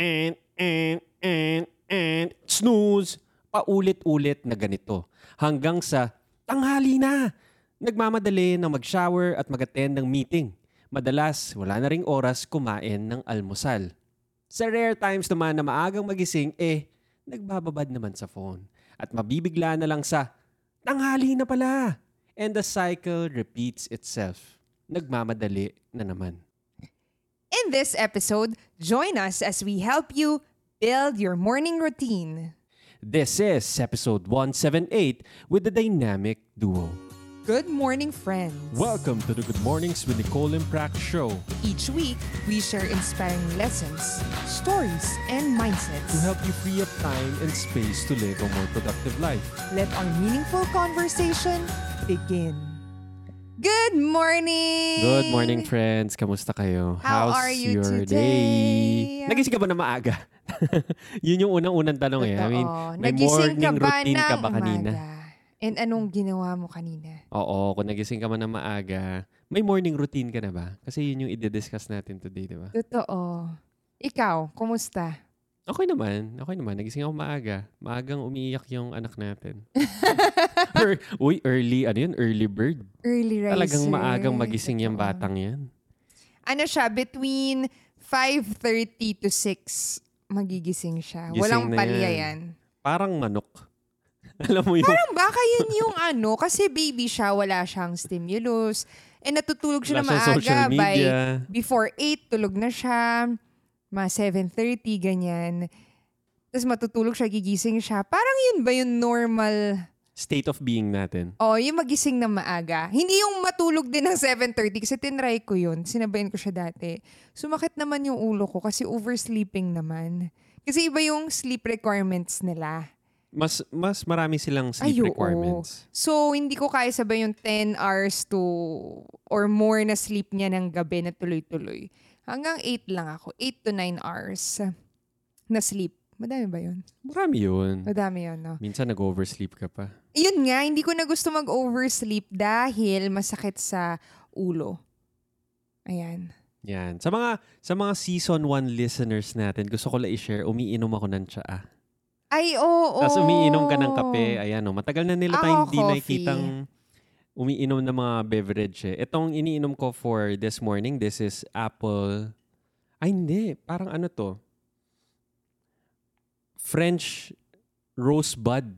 and, and, and, and, snooze. Paulit-ulit na ganito. Hanggang sa tanghali na. Nagmamadali na mag-shower at mag-attend ng meeting. Madalas, wala na ring oras kumain ng almusal. Sa rare times naman na maagang magising, eh, nagbababad naman sa phone. At mabibigla na lang sa, tanghali na pala. And the cycle repeats itself. Nagmamadali na naman. In this episode, join us as we help you build your morning routine. This is episode 178 with the dynamic duo. Good morning, friends. Welcome to the Good Mornings with Nicole and Prac show Each week, we share inspiring lessons, stories, and mindsets to help you free up time and space to live a more productive life. Let our meaningful conversation begin. Good morning! Good morning, friends. Kamusta kayo? How How's are you your today? day? Nagising ka ba na maaga? Yun yung unang-unang tanong eh. I mean, may Nagising morning routine ka ba kanina? umaga? And anong ginawa mo kanina? Oo, kung nagising ka man na maaga, may morning routine ka na ba? Kasi yun yung i-discuss natin today, di ba? Totoo. Ikaw, kumusta? Okay naman. Okay naman. Nagising ako maaga. Maagang umiiyak yung anak natin. Or, uy, early, ano yun? Early bird. Early riser. Talagang maagang magising yung batang yan. Ano siya, between 5.30 to 6, magigising siya. Gising Walang na palya yan. yan. Parang manok. Alam mo yung... Parang baka yun yung ano, kasi baby siya, wala siyang stimulus. And natutulog siya wala na maaga by before 8, tulog na siya. Mga 7.30, ganyan. Tapos matutulog siya, gigising siya. Parang yun ba yung normal State of being natin. Oh, yung magising na maaga. Hindi yung matulog din ng 7.30 kasi tinry ko yun. Sinabayan ko siya dati. Sumakit naman yung ulo ko kasi oversleeping naman. Kasi iba yung sleep requirements nila. Mas mas marami silang sleep Ay, oo. requirements. So, hindi ko kaya sabay yung 10 hours to or more na sleep niya ng gabi na tuloy-tuloy. Hanggang 8 lang ako. 8 to 9 hours na sleep. Madami ba yun? Marami yun. Madami yun, no? Minsan nag-oversleep ka pa. Yun nga, hindi ko na gusto mag-oversleep dahil masakit sa ulo. Ayan. Yan. Sa mga sa mga season 1 listeners natin, gusto ko lang i-share, umiinom ako ng tsaa. Ay, oo. Tapos umiinom ka ng kape. Ayan, oh, matagal na nila Ako, tayong hindi nakikitang umiinom ng mga beverage. Eh. Itong iniinom ko for this morning, this is apple. Ay, hindi. Parang ano to? French rosebud.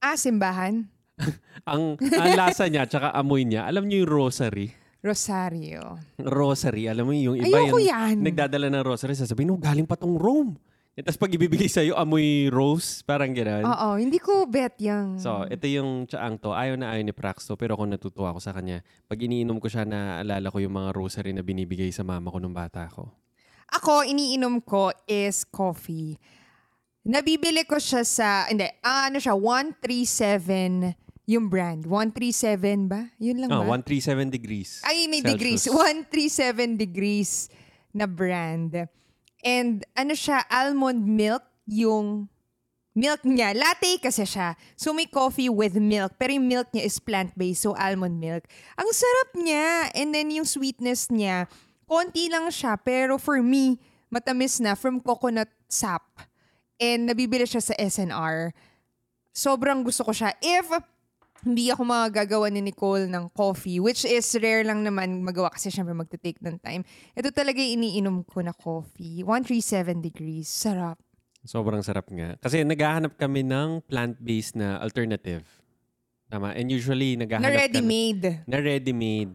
Ah, simbahan? Ang, ang lasa niya, tsaka amoy niya. Alam niyo yung rosary? Rosario. Rosary. Alam mo yung iba Ayoko yung yan. nagdadala ng rosary. Sasabihin, no, galing pa tong Rome. Tapos pag ibibigay sa'yo, amoy rose. Parang gano'n. Oo, hindi ko bet yung... So, ito yung tsaang to. Ayaw na ayaw ni Praxto, pero ako natutuwa ako sa kanya. Pag iniinom ko siya, naalala ko yung mga rosary na binibigay sa mama ko nung bata ko. Ako, iniinom ko is coffee. Nabibili ko siya sa... Hindi, ah, ano siya, 137 yung brand. 137 ba? Yun lang Ah, ba? 137 degrees. Ay, may Celsius. degrees. 137 degrees na brand. And ano siya, almond milk yung milk niya. Latte kasi siya. So may coffee with milk. Pero yung milk niya is plant-based. So almond milk. Ang sarap niya. And then yung sweetness niya, konti lang siya. Pero for me, matamis na from coconut sap. And nabibili siya sa SNR. Sobrang gusto ko siya. If hindi ako magagawa ni Nicole ng coffee, which is rare lang naman magawa kasi syempre magte-take ng time. Ito talaga yung iniinom ko na coffee. 137 degrees. Sarap. Sobrang sarap nga. Kasi naghahanap kami ng plant-based na alternative. Tama? And usually, naghahanap Na ready-made. na ready-made.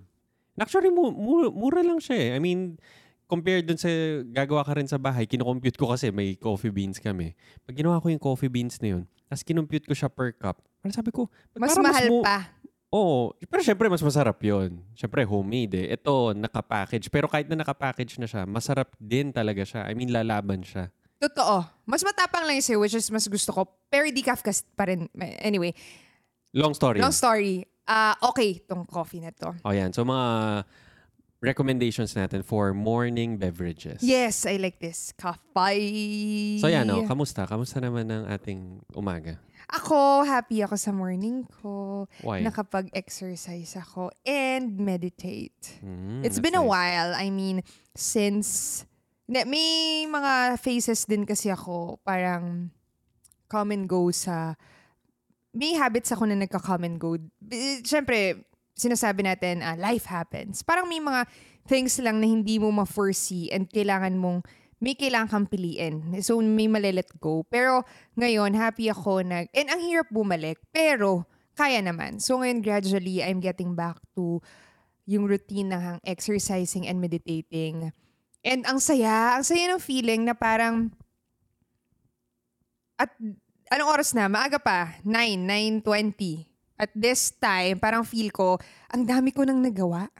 Actually, mu- mu- mura lang siya eh. I mean, compared dun sa gagawa ka rin sa bahay, kinocompute ko kasi may coffee beans kami. Pag ginawa ko yung coffee beans na yun, tapos kinompute ko siya per cup, parang sabi ko, Mas mahal mu- pa. Oo. Pero syempre, mas masarap yon Syempre, homemade eh. Ito, nakapackage. Pero kahit na nakapackage na siya, masarap din talaga siya. I mean, lalaban siya. Totoo. Mas matapang lang yung which is mas gusto ko. Pero decaf kasi pa rin. Anyway, Long story. long story. Ah, okay, tong coffee na to. O yan. So, mga recommendations natin for morning beverages. Yes, I like this. Coffee. So yan, oh, kamusta? Kamusta naman ang ating umaga? Ako, happy ako sa morning ko. Why? Nakapag-exercise ako and meditate. Mm, It's been a nice. while. I mean, since may mga phases din kasi ako, parang come and go sa, may habits ako na nagka-come and go. Siyempre, sinasabi natin, ah, life happens. Parang may mga things lang na hindi mo ma-foresee and kailangan mong, may kailangan kang piliin. So, may malilet go. Pero, ngayon, happy ako na, and ang hirap bumalik, pero, kaya naman. So, ngayon, gradually, I'm getting back to yung routine ng exercising and meditating. And ang saya, ang saya ng feeling na parang, at anong oras na? Maaga pa. 9, 9.20. At this time, parang feel ko, ang dami ko nang nagawa.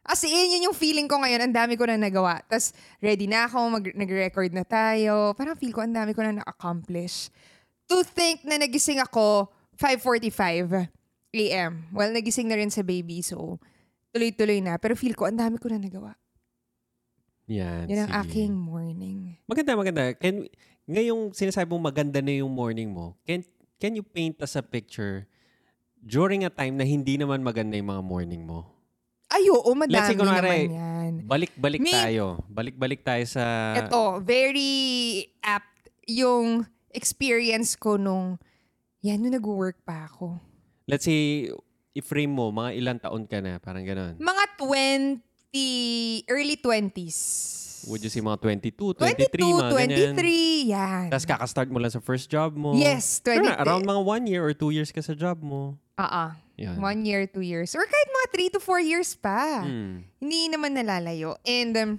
As in, yun yung feeling ko ngayon, ang dami ko nang nagawa. Tapos, ready na ako, mag- nag-record na tayo. Parang feel ko, ang dami ko na na-accomplish. To think na nagising ako 5.45 a.m. Well, nagising na rin sa baby, so tuloy-tuloy na. Pero feel ko, ang dami ko na nagawa. Yan. Yan ang sige. aking morning. Maganda, maganda. Can, ngayong sinasabi mong maganda na yung morning mo, can, can you paint us a picture during a time na hindi naman maganda yung mga morning mo? Ay, oo, madami Let's say, kunwari, naman yan. Balik-balik Me- tayo. Balik-balik tayo sa... Ito, very apt yung experience ko nung, yan, nung nag-work pa ako. Let's say, i-frame mo, mga ilang taon ka na, parang ganun. Mga 20, early 20s. Would you say mga 22, 23, 22, mga ganyan? 23, yan. Tapos kakastart mo lang sa first job mo. Yes, Sure 20. na, around mga one year or two years ka sa job mo. Ah, ah. Yan. One year, two years. Or kahit mga three to four years pa. Hmm. Hindi naman nalalayo. And um,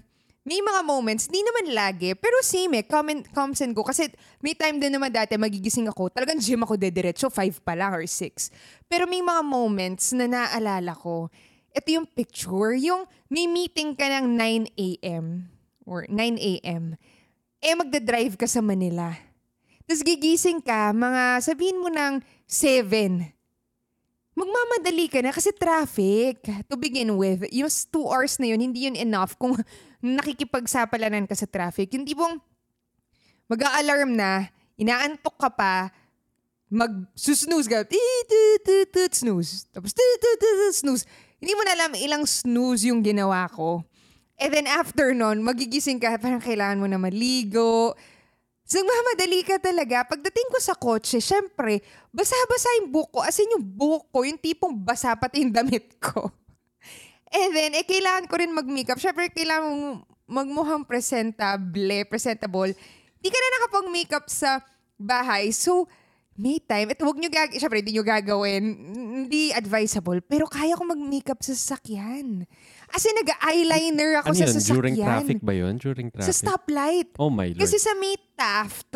may mga moments, hindi naman lagi, pero same eh, come and, comes and go. Kasi may time din naman dati, magigising ako, talagang gym ako dediretso, five pa lang or six. Pero may mga moments na naaalala ko, ito yung picture, yung may meeting ka ng 9 a.m. or 9 a.m. Eh, magdadrive ka sa Manila. Tapos gigising ka, mga sabihin mo ng 7 magmamadali ka na kasi traffic to begin with. Yung two hours na yun, hindi yun enough kung nakikipagsapalanan ka sa traffic. Yung tipong mag-a-alarm na, inaantok ka pa, mag-snooze ka, snooze. Tapos, snooze. Hindi mo na alam ilang snooze yung ginawa ko. And then after nun, magigising ka, parang kailangan mo na maligo. So, mamadali ka talaga. Pagdating ko sa kotse, syempre, basa-basa yung buhok ko. As in yung buhok ko, yung tipong basa pati yung damit ko. And then, eh, kailangan ko rin mag-makeup. Syempre, kailangan mong magmukhang presentable, presentable. Di ka na nakapag-makeup sa bahay. So, may time. Ito, huwag nyo gag... Syempre, hindi nyo gagawin. Hindi advisable. Pero kaya ko mag-makeup sa sasakyan. As in, nag-eyeliner ako Ano sa yun? sasakyan. During traffic ba yun? During Sa traffic? stoplight. Oh my Lord. Kasi sa may Taft,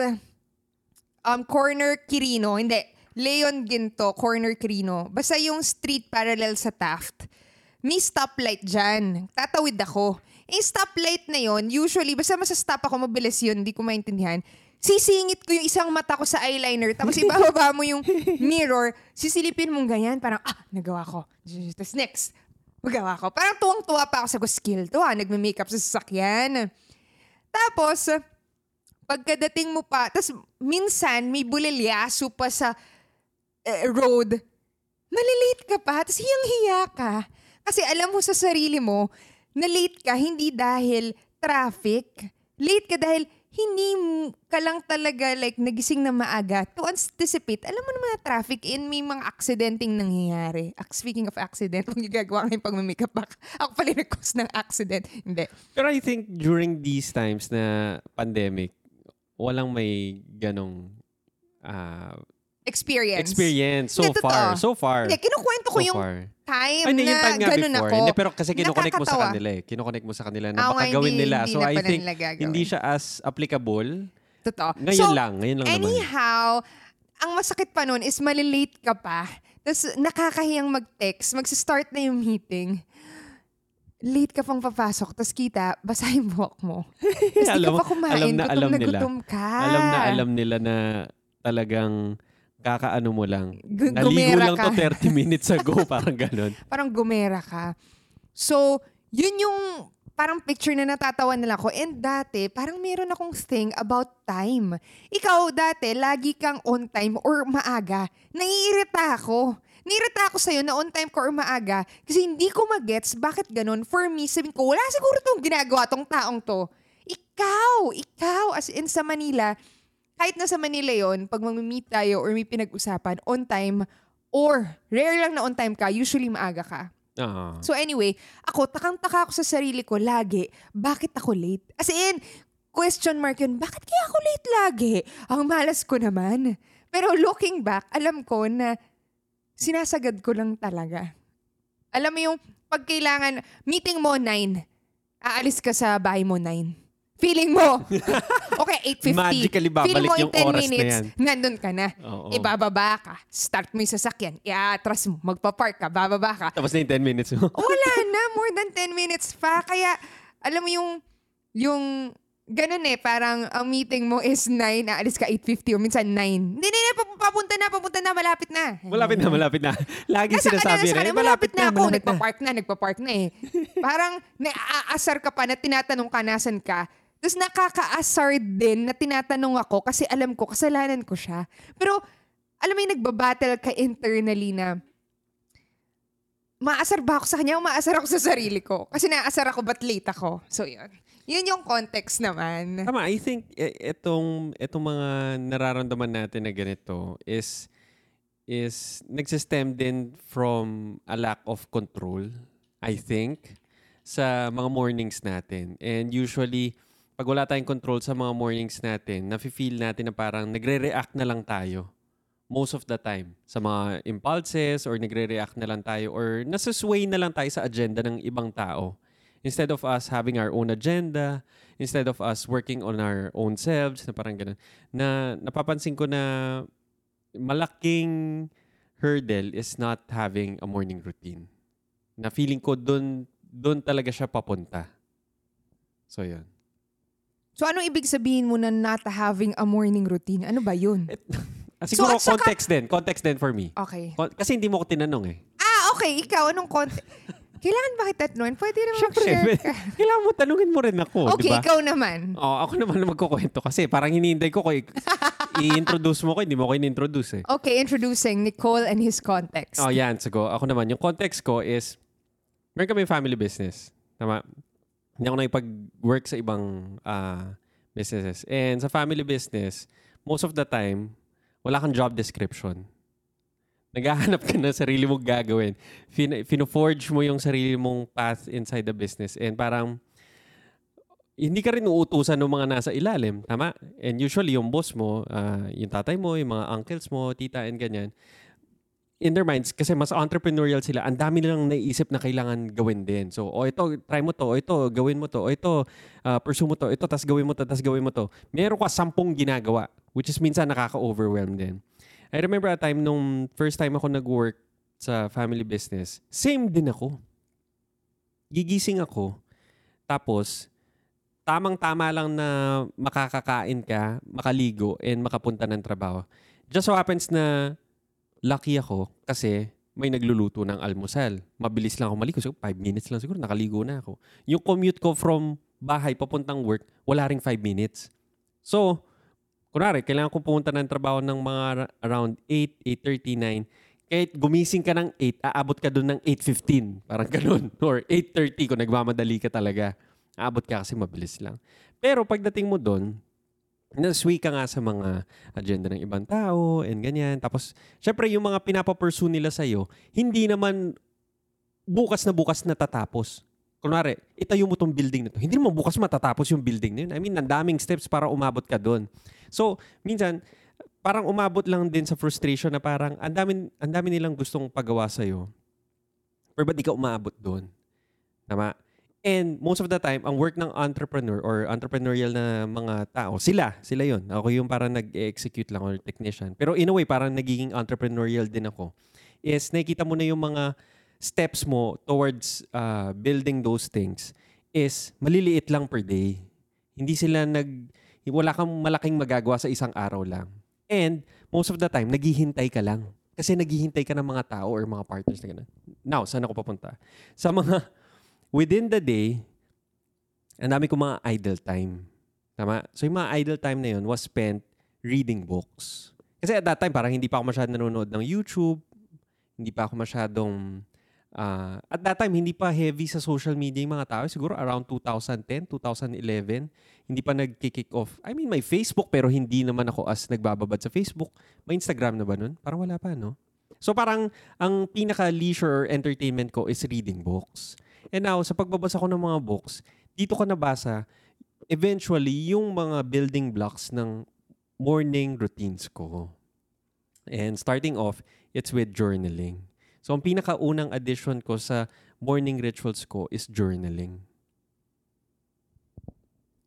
um, corner Quirino, hindi, Leon Ginto, corner Quirino. Basta yung street parallel sa Taft. May stoplight dyan. Tatawid ako. Yung stoplight na yon usually, basta masastop ako, mabilis yun, hindi ko maintindihan. Sisingit ko yung isang mata ko sa eyeliner, tapos ibababa mo yung mirror, sisilipin mong ganyan, parang, ah, nagawa ko. Tapos next, magawa ko. Parang tuwang-tuwa pa ako sa skill to, ha, nagme-makeup sa sasakyan. Tapos, pagkadating mo pa, tas minsan may bulilyaso pa sa eh, road, malilate ka pa, tas hiyang-hiya ka. Kasi alam mo sa sarili mo, na late ka hindi dahil traffic. Late ka dahil hindi ka lang talaga like nagising na maaga to anticipate. Alam mo naman na traffic in may mga accidenting nangyayari. Speaking of accident, kung gagawa ngayon pag makeup back, ako pala nag-cause ng accident. Hindi. Pero I think during these times na pandemic, walang may ganong ah, Experience. experience so Hindi, far. So far. Hindi, kinukwento ko so yung far. time Ay, hindi, yung na time nga ganun before. ako. Hindi, pero kasi kinoconnect mo sa kanila eh. Kinoconnect mo sa kanila na baka gawin nila. hindi So na I think hindi siya as applicable. Totoo. Ngayon so, lang. Ngayon lang naman. anyhow, ang masakit pa nun is malilate ka pa. Tapos nakakahiyang mag-text. Magsa-start na yung meeting. Late ka pang papasok. Tapos kita, basa yung buhok mo. Tapos di Alam ka pa kumain. alam na gutom alam na nila. gutom ka. Alam na alam nila na talagang kakaano mo lang. Gu- Naligo lang ka. to 30 minutes ago. parang ganun. Parang gumera ka. So, yun yung parang picture na natatawa nila ko. And dati, parang meron akong thing about time. Ikaw dati, lagi kang on time or maaga. Naiirita ako. Naiirita ako sa'yo na on time ko or maaga kasi hindi ko magets bakit ganun. For me, sabihin ko, wala siguro tong ginagawa tong taong to. Ikaw! Ikaw! As in sa Manila, kahit nasa Manila yon pag mag-meet tayo or may pinag-usapan, on time, or rare lang na on time ka, usually maaga ka. Ah. So anyway, ako, takang-taka ako sa sarili ko lagi, bakit ako late? As in, question mark yun, bakit kaya ako late lagi? Ang malas ko naman. Pero looking back, alam ko na sinasagad ko lang talaga. Alam mo yung pag kailangan, meeting mo 9, aalis ka sa bahay mo 9. Feeling mo. okay, 8.50. Magically babalik Feeling mo in yung 10 oras na minutes, yan. nandun ka na. Oo. Ibababa ka. Start mo yung sasakyan. Iatras mo. Magpa-park ka. Bababa ka. Tapos na yung 10 minutes mo. Wala na. More than 10 minutes pa. Kaya, alam mo yung, yung, ganun eh, parang ang meeting mo is 9, aalis ka 8.50 o minsan 9. Hindi, hindi, pap- papunta na, papunta na, malapit na. malapit na, malapit na. Lagi Nasa sinasabi nasa kanila, eh, malapit na ako. malapit na. Nagpa-park na, nagpa-park na eh. Parang naaasar ka pa na tinatanong ka nasan ka. Tapos nakaka-asar din na tinatanong ako kasi alam ko, kasalanan ko siya. Pero, alam mo yung nagbabattle ka internally na maasar ba ako sa kanya o maasar ako sa sarili ko? Kasi naasar ako, ba't late ako? So, yun. Yun yung context naman. Tama, I think itong, itong mga nararamdaman natin na ganito is is nagsistem din from a lack of control, I think, sa mga mornings natin. And usually, pag wala tayong control sa mga mornings natin, nafe-feel natin na parang nagre-react na lang tayo most of the time sa mga impulses or nagre-react na lang tayo or nasasway na lang tayo sa agenda ng ibang tao. Instead of us having our own agenda, instead of us working on our own selves, na parang ganun, na napapansin ko na malaking hurdle is not having a morning routine. Na feeling ko doon doon talaga siya papunta. So, yun. So, anong ibig sabihin mo na not having a morning routine? Ano ba yun? Ah, siguro at saka- context din. Context din for me. Okay. Con- Kasi hindi mo ko tinanong eh. Ah, okay. Ikaw, anong context? Kailangan ba kita tanungin? Pwede naman mag-share ka. kailangan mo tanungin mo rin ako, di Okay, ba? ikaw naman. Oo, ako naman na magkukwento kasi parang hinihintay ko ko i- i-introduce mo ko, hindi mo ko in-introduce eh. Okay, introducing Nicole and his context. Oh, yan. Sige, ako naman. Yung context ko is, meron kami family business. Tama? Hindi ako nakipag-work sa ibang ah, businesses. And sa family business, most of the time, wala kang job description. Naghahanap ka na sarili mong gagawin. Fin- fino-forge mo yung sarili mong path inside the business. And parang, hindi ka rin uutusan ng mga nasa ilalim. Tama? And usually, yung boss mo, ah, yung tatay mo, yung mga uncles mo, tita, and ganyan, in their minds, kasi mas entrepreneurial sila, ang dami nilang naiisip na kailangan gawin din. So, o ito, try mo to, o ito, gawin mo to, o ito, ah, pursue mo to, ito, tas gawin mo to, tas gawin mo to. Meron ka sampung ginagawa, which is minsan nakaka-overwhelm din. I remember a time nung first time ako nag-work sa family business, same din ako. Gigising ako, tapos, tamang-tama lang na makakakain ka, makaligo, and makapunta ng trabaho. Just so happens na lucky ako kasi may nagluluto ng almusal. Mabilis lang ako maligo. Siguro 5 minutes lang siguro, nakaligo na ako. Yung commute ko from bahay papuntang work, wala ring 5 minutes. So, kunwari, kailangan ko pumunta ng trabaho ng mga around 8, 8.39. Kahit gumising ka ng 8, aabot ka doon ng 8.15. Parang ganun. Or 8.30 kung nagmamadali ka talaga. Aabot ka kasi mabilis lang. Pero pagdating mo doon, nasway ka nga sa mga agenda ng ibang tao and ganyan. Tapos, syempre yung mga pinapapursue nila sa'yo, hindi naman bukas na bukas natatapos. Kunwari, itayo mo tong building na to. Hindi naman bukas matatapos yung building na yun. I mean, ang daming steps para umabot ka doon. So, minsan, parang umabot lang din sa frustration na parang ang dami, ang dami nilang gustong pagawa sa'yo. Pero ba't di ka umabot doon? Tama? And most of the time, ang work ng entrepreneur or entrepreneurial na mga tao, sila, sila yun. Ako yung parang nag-execute lang or technician. Pero in a way, parang nagiging entrepreneurial din ako. Is nakikita mo na yung mga steps mo towards uh, building those things is maliliit lang per day. Hindi sila nag... Wala kang malaking magagawa sa isang araw lang. And most of the time, naghihintay ka lang. Kasi naghihintay ka ng mga tao or mga partners na gano'n. Now, saan ako papunta? Sa mga within the day, ang dami ko mga idle time. Tama? So yung mga idle time na yun was spent reading books. Kasi at that time, parang hindi pa ako masyadong nanonood ng YouTube. Hindi pa ako masyadong Ah, at that time, hindi pa heavy sa social media yung mga tao. Siguro around 2010, 2011. Hindi pa nag-kick off. I mean, may Facebook pero hindi naman ako as nagbababad sa Facebook. May Instagram na ba nun? Parang wala pa, no? So parang ang pinaka-leisure entertainment ko is reading books. And now, sa pagbabasa ko ng mga books, dito ko nabasa eventually yung mga building blocks ng morning routines ko. And starting off, it's with journaling. So, ang pinakaunang addition ko sa morning rituals ko is journaling.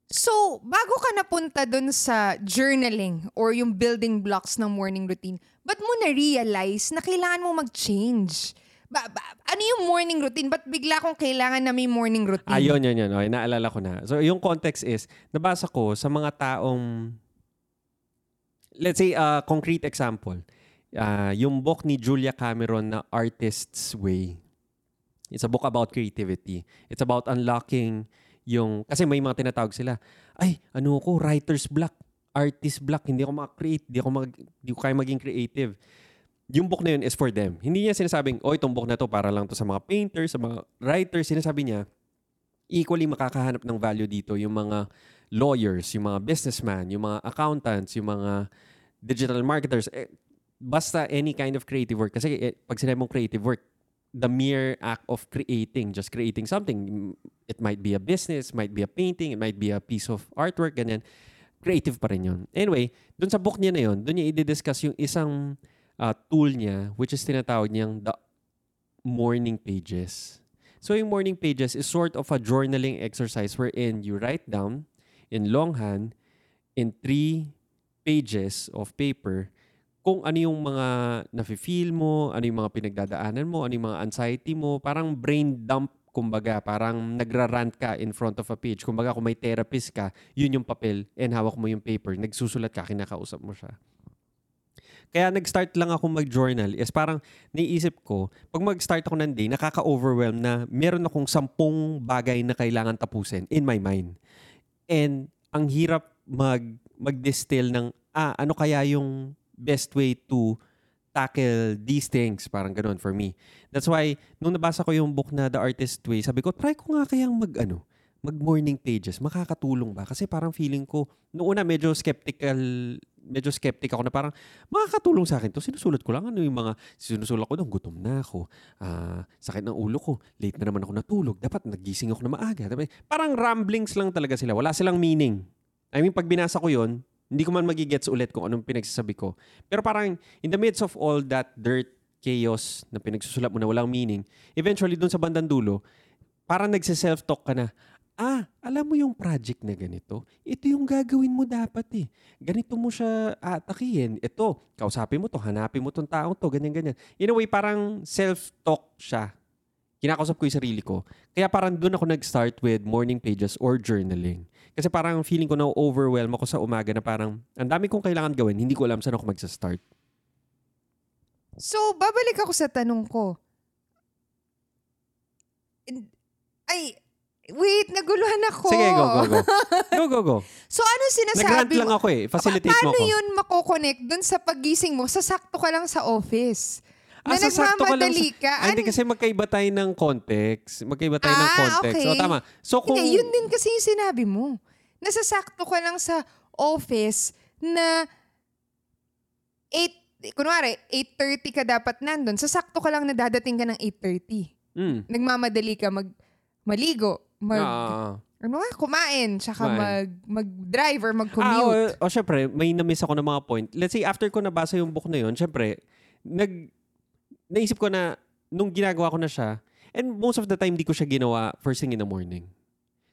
So, bago ka napunta dun sa journaling or yung building blocks ng morning routine, ba't mo na-realize na kailangan mo mag-change? Ba, ba, ano yung morning routine? Ba't bigla kong kailangan na may morning routine? Ayun, yun, yun. Okay, naalala ko na. So, yung context is, nabasa ko sa mga taong, let's say, a concrete example. Uh, yung book ni Julia Cameron na Artist's Way. It's a book about creativity. It's about unlocking yung, kasi may mga tinatawag sila, ay, ano ko, writer's block, artist block, hindi ako maka-create, hindi ako, mag, hindi ko kaya maging creative. Yung book na yun is for them. Hindi niya sinasabing, oh, itong book na to para lang to sa mga painters, sa mga writers. Sinasabi niya, equally makakahanap ng value dito yung mga lawyers, yung mga businessman, yung mga accountants, yung mga digital marketers. Eh, basta any kind of creative work. Kasi eh, pag sinabi mong creative work, the mere act of creating, just creating something, it might be a business, might be a painting, it might be a piece of artwork, ganyan. Creative pa rin yun. Anyway, dun sa book niya na yun, dun niya i-discuss yung isang uh, tool niya, which is tinatawag niyang the morning pages. So yung morning pages is sort of a journaling exercise wherein you write down in longhand in three pages of paper kung ano yung mga nafe-feel mo, ano yung mga pinagdadaanan mo, ano yung mga anxiety mo, parang brain dump kumbaga, parang nagra-rant ka in front of a page. Kumbaga, kung may therapist ka, yun yung papel and hawak mo yung paper, nagsusulat ka, kinakausap mo siya. Kaya nag-start lang ako mag-journal is parang naisip ko, pag mag-start ako ng day, nakaka-overwhelm na meron akong sampung bagay na kailangan tapusin in my mind. And ang hirap mag mag-distill ng, ah, ano kaya yung best way to tackle these things. Parang ganun for me. That's why, nung nabasa ko yung book na The Artist Way, sabi ko, try ko nga kayang mag, ano, mag-morning pages. Makakatulong ba? Kasi parang feeling ko, noong una medyo skeptical, medyo skeptic ako na parang, makakatulong sa akin to. Sinusulat ko lang ano yung mga, sinusulat ko nung gutom na ako, uh, sakit ng ulo ko, late na naman ako natulog, dapat nagising ako na maaga. Parang ramblings lang talaga sila. Wala silang meaning. I mean, pag binasa ko yon hindi ko man magigets ulit kung anong pinagsasabi ko. Pero parang in the midst of all that dirt, chaos na pinagsusulat mo na walang meaning, eventually doon sa bandang dulo, parang nagse-self-talk ka na, ah, alam mo yung project na ganito, ito yung gagawin mo dapat eh. Ganito mo siya atakihin. Ito, kausapin mo to, hanapin mo tong taong to, ganyan-ganyan. In a way, parang self-talk siya. Kinakausap ko yung sarili ko. Kaya parang doon ako nag-start with morning pages or journaling. Kasi parang feeling ko na overwhelm ako sa umaga na parang ang dami kong kailangan gawin, hindi ko alam saan ako magsa-start. So, babalik ako sa tanong ko. Ay, wait, naguluhan ako. Sige, go, go, go. Go, go, go. so, ano sinasabi Nag-rant lang ako eh. Facilitate pa- mo ako. Paano yun makokonect dun sa pagising mo? Sasakto ka lang sa office. Ah, na nagmamadali ka. Sa, ah, hindi kasi magkaiba tayo ng context. Magkaiba tayo ah, ng context. Okay. O tama. So kung... Hindi, yun din kasi yung sinabi mo nasasakto ka lang sa office na 8, kunwari, 8.30 ka dapat nandun. Sasakto ka lang na dadating ka ng 8.30. Mm. Nagmamadali ka mag maligo, mag... Uh, ano nga, kumain, tsaka mag, mag-drive or ah, mag-commute. Ah, o, o syempre, may na-miss ako ng mga point. Let's say, after ko nabasa yung book na yun, syempre, nag, naisip ko na, nung ginagawa ko na siya, and most of the time, di ko siya ginawa first thing in the morning.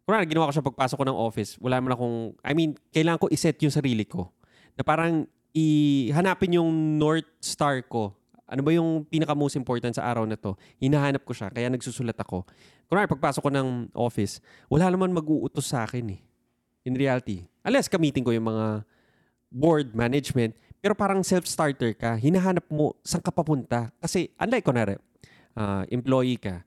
Kunwari, ginawa ko siya pagpasok ko ng office, wala man akong, I mean, kailangan ko iset yung sarili ko. Na parang, ihanapin yung North Star ko. Ano ba yung pinaka most important sa araw na to? Hinahanap ko siya, kaya nagsusulat ako. Kunwari, pagpasok ko ng office, wala naman mag-uutos sa akin eh. In reality. Unless ka-meeting ko yung mga board management, pero parang self-starter ka, hinahanap mo saan ka papunta. Kasi unlike kunwari, uh, employee ka,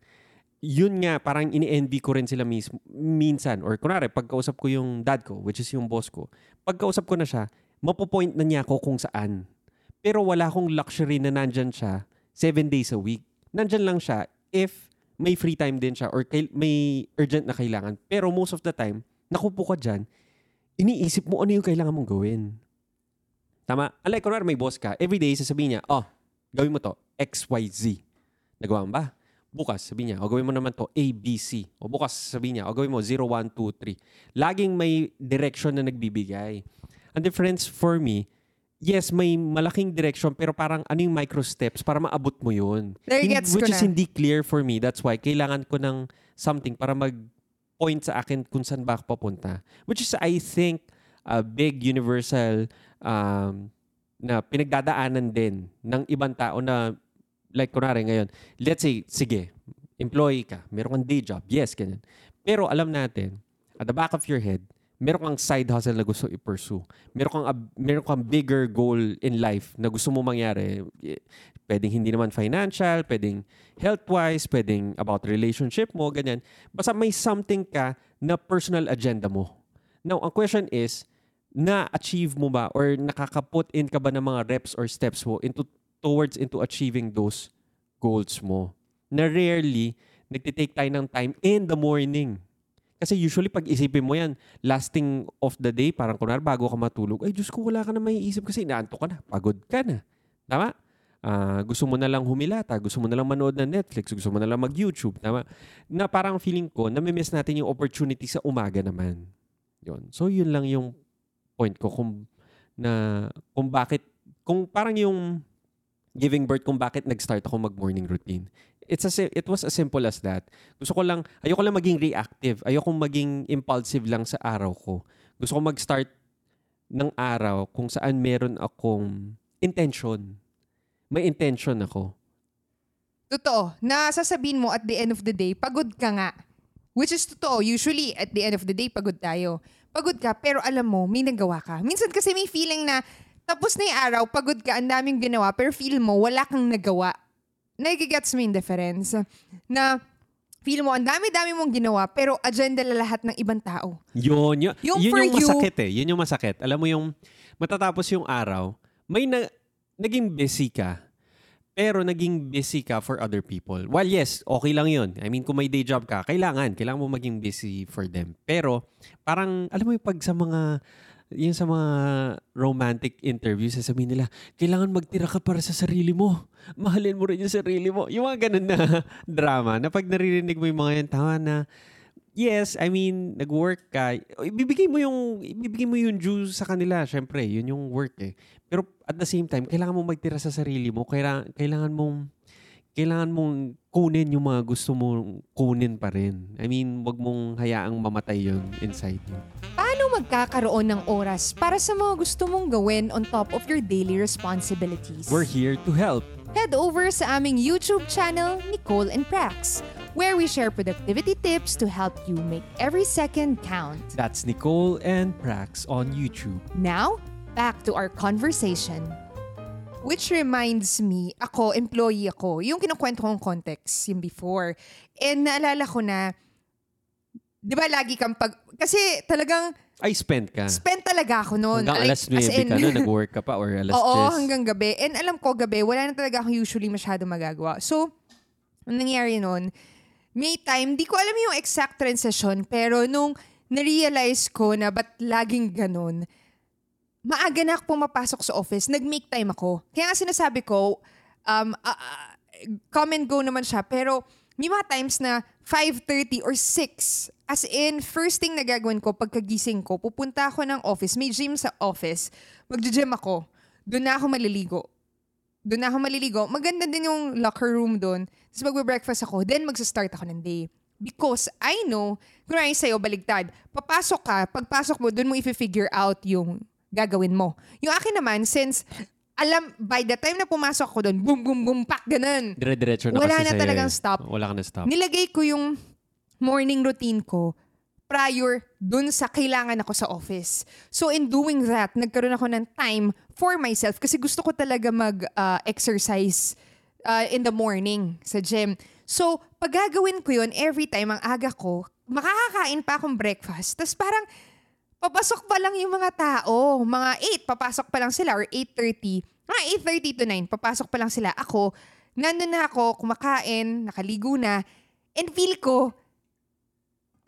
yun nga, parang ini-envy ko rin sila mis- minsan. Or kunwari, pagkausap ko yung dad ko, which is yung boss ko, pagkausap ko na siya, mapopoint na niya ako kung saan. Pero wala akong luxury na nandyan siya seven days a week. Nandyan lang siya if may free time din siya or may urgent na kailangan. Pero most of the time, nakupo ka dyan, iniisip mo ano yung kailangan mong gawin. Tama? Unlike, kunwari may boss ka, everyday sasabihin niya, oh, gawin mo to, XYZ. Nagawa mo ba? Bukas, sabihin niya, o gawin mo naman to, ABC. O bukas, sabihin niya, o gawin mo 0, 1, 2, 3. Laging may direction na nagbibigay. Ang difference for me, yes, may malaking direction, pero parang ano yung micro steps para maabot mo yun. There Hin- gets which is na. hindi clear for me. That's why kailangan ko ng something para mag-point sa akin kung saan ba ako papunta. Which is, I think, a big universal um, na pinagdadaanan din ng ibang tao na like kunwari ngayon, let's say, sige, employee ka, meron kang day job, yes, ganyan. Pero alam natin, at the back of your head, meron kang side hustle na gusto i-pursue. Meron kang, meron kang bigger goal in life na gusto mo mangyari. Eh, Pwedeng hindi naman financial, pwedeng health-wise, pwedeng about relationship mo, ganyan. Basta may something ka na personal agenda mo. Now, ang question is, na-achieve mo ba or nakaka-put in ka ba ng mga reps or steps mo into towards into achieving those goals mo? Na rarely, nagtitake tayo ng time in the morning. Kasi usually pag isipin mo yan, lasting of the day, parang kunwari bago ka matulog, ay Diyos ko, wala ka na maiisip kasi inaantok ka na, pagod ka na. Tama? Ah, gusto mo na lang humilata, gusto mo na lang manood ng Netflix, gusto mo na lang mag-YouTube. Tama? Na parang feeling ko, namimiss natin yung opportunity sa umaga naman. Yun. So, yun lang yung point ko kung na kung bakit kung parang yung giving birth kung bakit nag-start ako mag-morning routine. It's a, it was as simple as that. Gusto ko lang, ayoko lang maging reactive. Ayoko maging impulsive lang sa araw ko. Gusto ko mag-start ng araw kung saan meron akong intention. May intention ako. Totoo, na sasabihin mo at the end of the day, pagod ka nga. Which is totoo. Usually, at the end of the day, pagod tayo. Pagod ka, pero alam mo, may nagawa ka. Minsan kasi may feeling na tapos na yung araw, pagod ka, ang daming ginawa, pero feel mo, wala kang nagawa. Nagigets mo yung difference. Na feel mo, ang dami-dami mong ginawa, pero agenda la lahat ng ibang tao. Yun, yun, Yung yun yung you- masakit eh. Yun yung masakit. Alam mo yung matatapos yung araw, may na, naging busy ka, pero naging busy ka for other people. Well, yes, okay lang yun. I mean, kung may day job ka, kailangan. Kailangan mo maging busy for them. Pero, parang, alam mo yung pag sa mga, yung sa mga romantic interviews, sasabihin nila, kailangan magtira ka para sa sarili mo. Mahalin mo rin yung sarili mo. Yung mga ganun na drama, na pag naririnig mo yung mga yan, tama na, yes, I mean, nag-work ka, ibibigay mo yung, ibibigay mo yung due sa kanila, syempre, yun yung work eh. Pero at the same time, kailangan mong magtira sa sarili mo, kailangan, kailangan mong, kailangan mong kunin yung mga gusto mong kunin pa rin. I mean, wag mong hayaang mamatay yun inside you. Paano magkakaroon ng oras para sa mga gusto mong gawin on top of your daily responsibilities? We're here to help. head over sa aming YouTube channel, Nicole and Prax, where we share productivity tips to help you make every second count. That's Nicole and Prax on YouTube. Now, back to our conversation. Which reminds me, ako, employee ako, yung kinukwento kong context, yung before. And naalala ko na, di ba lagi kang pag... Kasi talagang I spent ka. spend talaga ako noon. Hanggang Like, alas 9 as in- ka na, nag-work ka pa or alas 10. Oo, hanggang gabi. And alam ko, gabi, wala na talaga akong usually masyado magagawa. So, ang nangyari nun, may time, di ko alam yung exact transition, pero nung na-realize ko na ba't laging ganun, maaga na ako pumapasok sa office, nag-make time ako. Kaya nga sinasabi ko, um, ah, ah, come and go naman siya, pero may mga times na 5.30 or 6. As in, first thing na gagawin ko pagkagising ko, pupunta ako ng office, may gym sa office, magja-gym ako. Doon na ako maliligo. Doon na ako maliligo. Maganda din yung locker room doon. Tapos magbe-breakfast ako. Then magsa-start ako ng day. Because I know, kunwari sa'yo, baligtad. Papasok ka, pagpasok mo, doon mo i-figure out yung gagawin mo. Yung akin naman, since alam, by the time na pumasok ako doon, boom, boom, boom, pak, ganun. Dire-diretso na Wala kasi na sa'yo talagang eh. stop. Wala ka na stop. Nilagay ko yung morning routine ko prior dun sa kailangan ako sa office. So in doing that, nagkaroon ako ng time for myself kasi gusto ko talaga mag-exercise in the morning sa gym. So pag gagawin ko yun, every time ang aga ko, makakakain pa akong breakfast. Tapos parang papasok pa lang yung mga tao. Mga 8, papasok pa lang sila or 8.30. Mga 8.30 to 9, papasok pa lang sila. Ako, nandun na ako, kumakain, nakaligo na, and feel ko,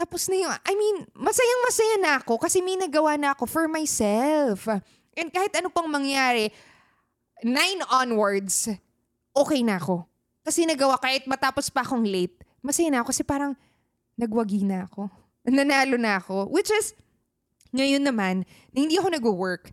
tapos na yung, I mean, masayang masaya na ako kasi may nagawa na ako for myself. And kahit ano pang mangyari, nine onwards, okay na ako. Kasi nagawa, kahit matapos pa akong late, masaya na ako kasi parang nagwagi na ako. Nanalo na ako. Which is, ngayon naman, na hindi ako nag-work,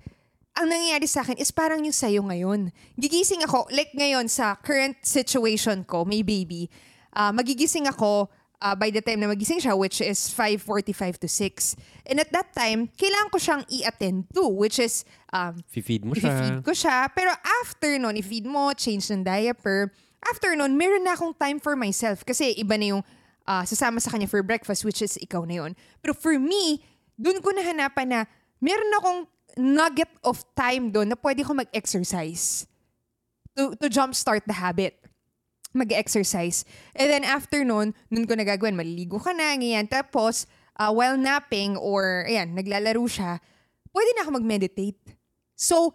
ang nangyayari sa akin is parang yung sayo ngayon. Gigising ako, like ngayon sa current situation ko, may baby, uh, magigising ako uh, by the time na magising siya, which is 5.45 to 6. And at that time, kailangan ko siyang i-attend to, which is, um, Fi-feed mo siya. i-feed ko siya. Pero after nun, i-feed mo, change ng diaper, after nun, meron na akong time for myself. Kasi iba na yung uh, sasama sa kanya for breakfast, which is ikaw na yun. Pero for me, dun ko nahanapan na meron akong nugget of time doon na pwede ko mag-exercise to, to jumpstart the habit mag-exercise. And then after nun, nun ko nagagawin, maliligo ka na, ganyan. Tapos, uh, while napping or, ayan, naglalaro siya, pwede na ako mag-meditate. So,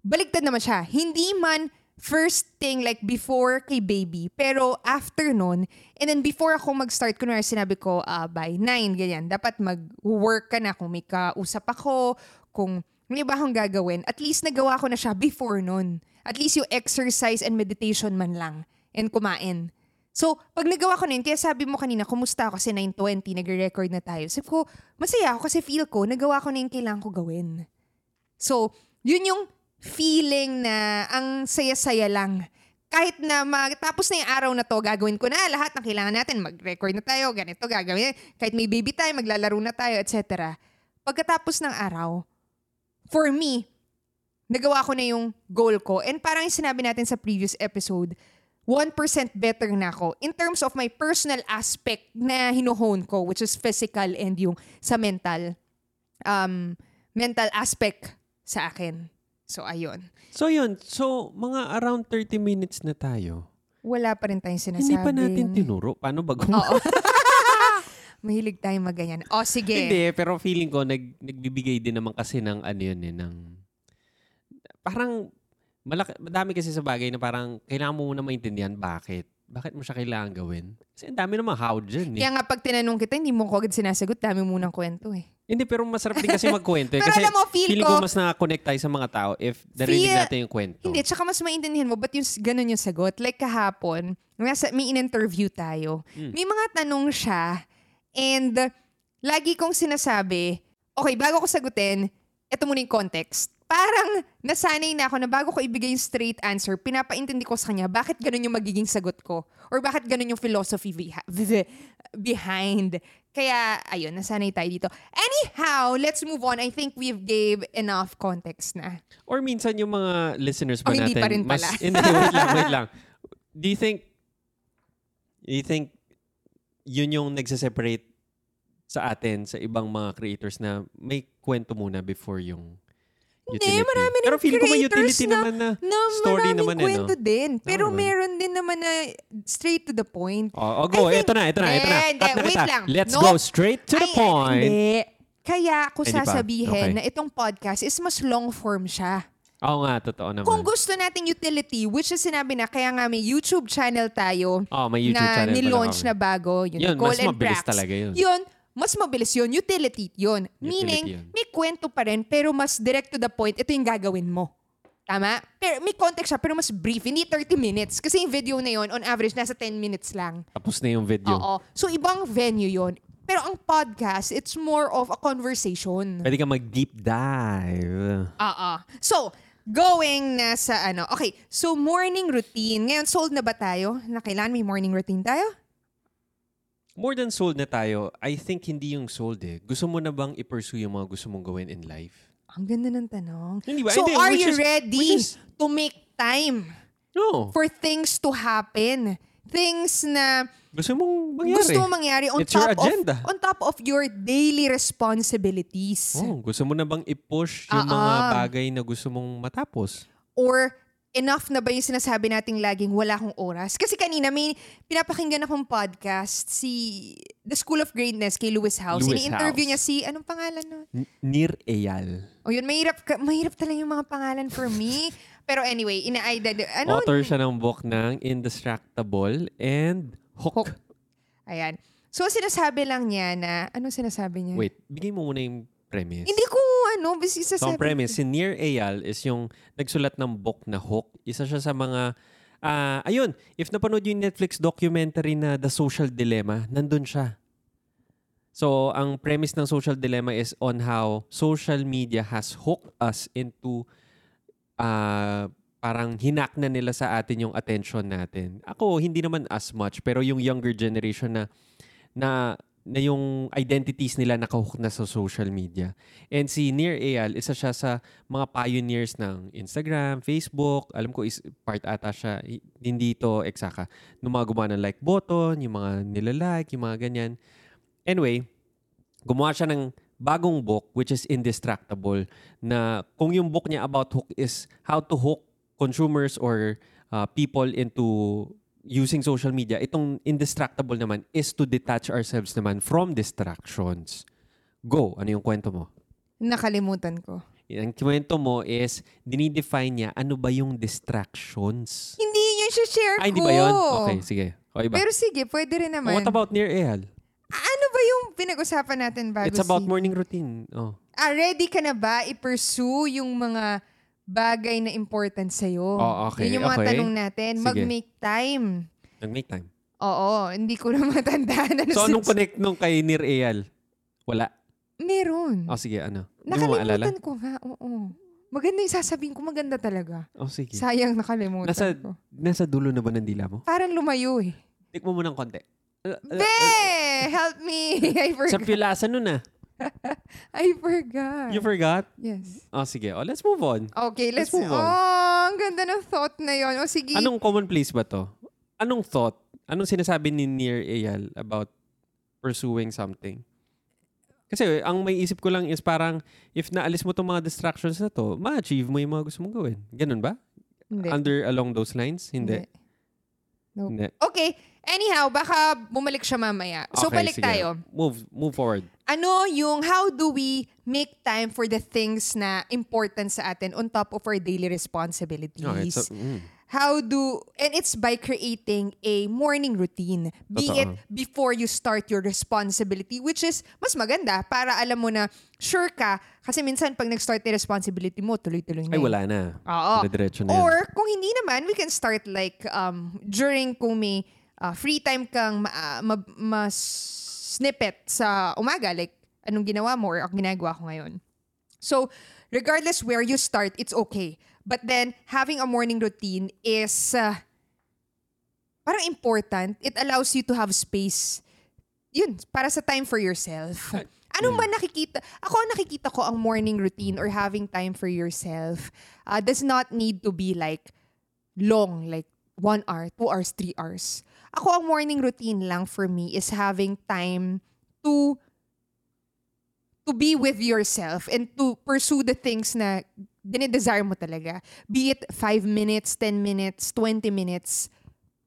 baliktad naman siya. Hindi man first thing like before kay baby, pero after nun, and then before ako mag-start, kunwari sinabi ko uh, by 9, ganyan, dapat mag-work ka na kung may kausap ako, kung may iba akong gagawin, at least nagawa ko na siya before nun. At least yung exercise and meditation man lang and kumain. So, pag nagawa ko na yun, kaya sabi mo kanina, kumusta ako kasi 9.20, nagre-record na tayo. Sabi ko, masaya ako kasi feel ko, nagawa ko na yung kailangan ko gawin. So, yun yung feeling na ang saya-saya lang. Kahit na matapos na yung araw na to, gagawin ko na lahat ng kailangan natin. Mag-record na tayo, ganito gagawin. Kahit may baby tayo, maglalaro na tayo, etc. Pagkatapos ng araw, for me, nagawa ko na yung goal ko. And parang yung sinabi natin sa previous episode, 1% better na ako in terms of my personal aspect na hinuhone ko, which is physical and yung sa mental, um, mental aspect sa akin. So, ayun. So, yun. So, mga around 30 minutes na tayo. Wala pa rin tayong sinasabi. Hindi pa natin tinuro. Paano ba. Oo. Mahilig tayong maganyan. O, sige. Hindi, pero feeling ko, nag, nagbibigay din naman kasi ng ano yun eh, ng... Parang malaki, madami kasi sa bagay na parang kailangan mo muna maintindihan bakit. Bakit mo siya kailangan gawin? Kasi ang dami naman how dyan eh. Kaya nga pag tinanong kita, hindi mo ko agad sinasagot. Dami mo ng kwento eh. Hindi, pero masarap din kasi magkwento eh. Pero kasi alam mo, feel feeling ko- ko mas na-connect tayo sa mga tao if narinig Feel- natin yung kwento. Hindi, tsaka mas maintindihan mo, ba't yung ganun yung sagot? Like kahapon, nasa, may in-interview tayo. Hmm. May mga tanong siya, and lagi kong sinasabi, okay, bago ko sagutin, ito muna yung context. Parang nasanay na ako na bago ko ibigay yung straight answer, pinapaintindi ko sa kanya bakit ganun yung magiging sagot ko. Or bakit ganun yung philosophy beha- behind. Kaya, ayun, nasanay tayo dito. Anyhow, let's move on. I think we've gave enough context na. Or minsan yung mga listeners ba Oh, hindi natin, pa rin mas, pala. hindi, wait lang, wait lang. Do you think, do you think yun yung nagse-separate sa atin, sa ibang mga creators na may kwento muna before yung Hindi, marami rin Pero feeling ko may utility na- naman na, na story naman eh, no? din. Pero naman. meron din naman na straight to the point. Oh, oh, go. Think- Ito na, ito na, ito na. Cut na wait kita. lang. Let's No. go straight to the Ay, point. Hindi. Kaya ko Hindi pa. sasabihin Okay. na itong podcast is mas long form siya. Oo nga, totoo naman. Kung gusto nating utility, which is sinabi na, kaya nga may YouTube channel tayo oh, may YouTube na channel nilaunch na bago, yung Yun, Nicole mas mabilis Prax. talaga yun. Yun, mas mabilis yun. Utility yun. Utility Meaning, yun. may kwento pa rin, pero mas direct to the point, ito yung gagawin mo. Tama? Pero may context siya, pero mas brief. Hindi 30 minutes. Kasi yung video na yun, on average, nasa 10 minutes lang. Tapos na yung video. Oo. So, ibang venue yun. Pero ang podcast, it's more of a conversation. Pwede ka mag-deep dive. Oo. So, going na sa ano. Okay, so morning routine. Ngayon, sold na ba tayo? Na kailan may morning routine tayo? More than sold na tayo, I think hindi yung sold eh. Gusto mo na bang i-pursue yung mga gusto mong gawin in life? Ang ganda ng tanong. Hindi ba? So, Hindi, are you is- ready is- to make time No. for things to happen? Things na Gusto mong mangyari. gusto mo mangyari on It's top agenda. of on top of your daily responsibilities. Oh, gusto mo na bang i-push yung Ah, mga ah. bagay na gusto mong matapos? Or enough na ba yung sinasabi nating laging wala akong oras? Kasi kanina may pinapakinggan akong podcast si The School of Greatness kay Lewis House. Lewis Ini-interview House. niya si, anong pangalan nun? N- Nir Eyal. O yun, mahirap, ka- mahirap talaga yung mga pangalan for me. Pero anyway, ina-identify. Ano? Author siya ng book ng Indestructible and Hook. Hook. Ayan. So, sinasabi lang niya na, ano sinasabi niya? Wait, bigay mo muna yung premise. Hindi ko, ano, sasabi. ang premise, si Nir Eyal is yung nagsulat ng book na Hook. Isa siya sa mga, ah, ayun, if napanood yung Netflix documentary na The Social Dilemma, nandun siya. So, ang premise ng Social Dilemma is on how social media has hooked us into ah, parang hinak na nila sa atin yung attention natin. Ako, hindi naman as much, pero yung younger generation na na na yung identities nila nakahook na sa social media. And si Nir Eyal, isa siya sa mga pioneers ng Instagram, Facebook. Alam ko, is part ata siya, hi- hindi to eksaka. Nung mga gumawa ng like button, yung mga nilalike, yung mga ganyan. Anyway, gumawa siya ng bagong book which is Indestructible na kung yung book niya about hook is how to hook consumers or uh, people into using social media, itong Indestructible naman is to detach ourselves naman from distractions. Go, ano yung kwento mo? Nakalimutan ko. Ang kwento mo is, dinidefine niya ano ba yung distractions. Hindi yun yung share ko. Ay, hindi ba yun? Okay, sige. O iba. Pero sige, pwede rin naman. What about near Ehal? ano ba yung pinag-usapan natin bago It's about si- morning routine. Oh. Ah, ready ka na ba i-pursue yung mga bagay na important sa'yo? Oh, okay, Yun yung mga okay. tanong natin. Sige. Mag-make time. Nag-make time. Oo, hindi ko na matandaan. Ano So, anong connect nung kay Nir Eyal? Wala. Meron. O, sige, ano? Nakalimutan ko nga, oo. Maganda yung sasabihin ko, maganda talaga. O, sige. Sayang nakalimutan Nasa, ko. nasa dulo na ba ng dila mo? Parang lumayo eh. Tik mo muna ng konti. Uh, uh, Be! Help me! I Sa forgot. pilasa nun ah. I forgot. You forgot? yes. O, sige. O, let's move on. Okay, let's, Let's move on. Oh, ang ganda ng thought na yon. O sige. Anong commonplace ba to? Anong thought? Anong sinasabi ni Nir Eyal about pursuing something? Kasi ang may isip ko lang is parang if naalis mo tong mga distractions na to, ma-achieve mo yung mga gusto mong gawin. Ganun ba? Hindi. Under along those lines? Hindi. Nope. Hindi. Okay. Anyhow, baka bumalik siya mamaya. So, Okay, balik sige. tayo. Move, move forward. Ano yung how do we make time for the things na important sa atin on top of our daily responsibilities? Okay, so, mm. How do, and it's by creating a morning routine. Be Totoo. it before you start your responsibility, which is mas maganda para alam mo na sure ka. Kasi minsan pag nag-start yung responsibility mo, tuloy-tuloy na Ay, yun. wala na. Oo. Dire-diretso na yan. Or kung hindi naman, we can start like um, during kung may uh, free time kang ma- ah, ma- mas snippet sa umaga, like anong ginawa mo or ang ginagawa ko ngayon. So, regardless where you start, it's okay. But then, having a morning routine is uh, parang important. It allows you to have space. Yun, para sa time for yourself. Anong ba nakikita? Ako nakikita ko ang morning routine or having time for yourself uh, does not need to be like long, like one hour, two hours, three hours. Ako ang morning routine lang for me is having time to to be with yourself and to pursue the things na dinidesire mo talaga. Be it 5 minutes, 10 minutes, 20 minutes.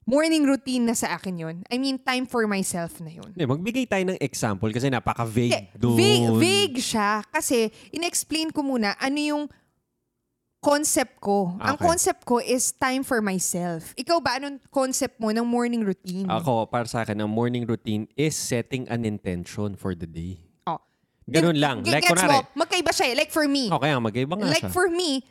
Morning routine na sa akin yun. I mean, time for myself na yun. Hindi, magbigay tayo ng example kasi napaka-vague doon. Vague, vague siya kasi in-explain ko muna ano yung concept ko. Ang Okay. concept ko is time for myself. Ikaw ba, anong concept mo ng morning routine? Ako, para sa akin, ang morning routine is setting an intention for the day. Oh. Ganun lang. get- Like, kunwari, mo, magkaiba siya eh. Like for me. okay, nga, mag-iba nga like siya. for me,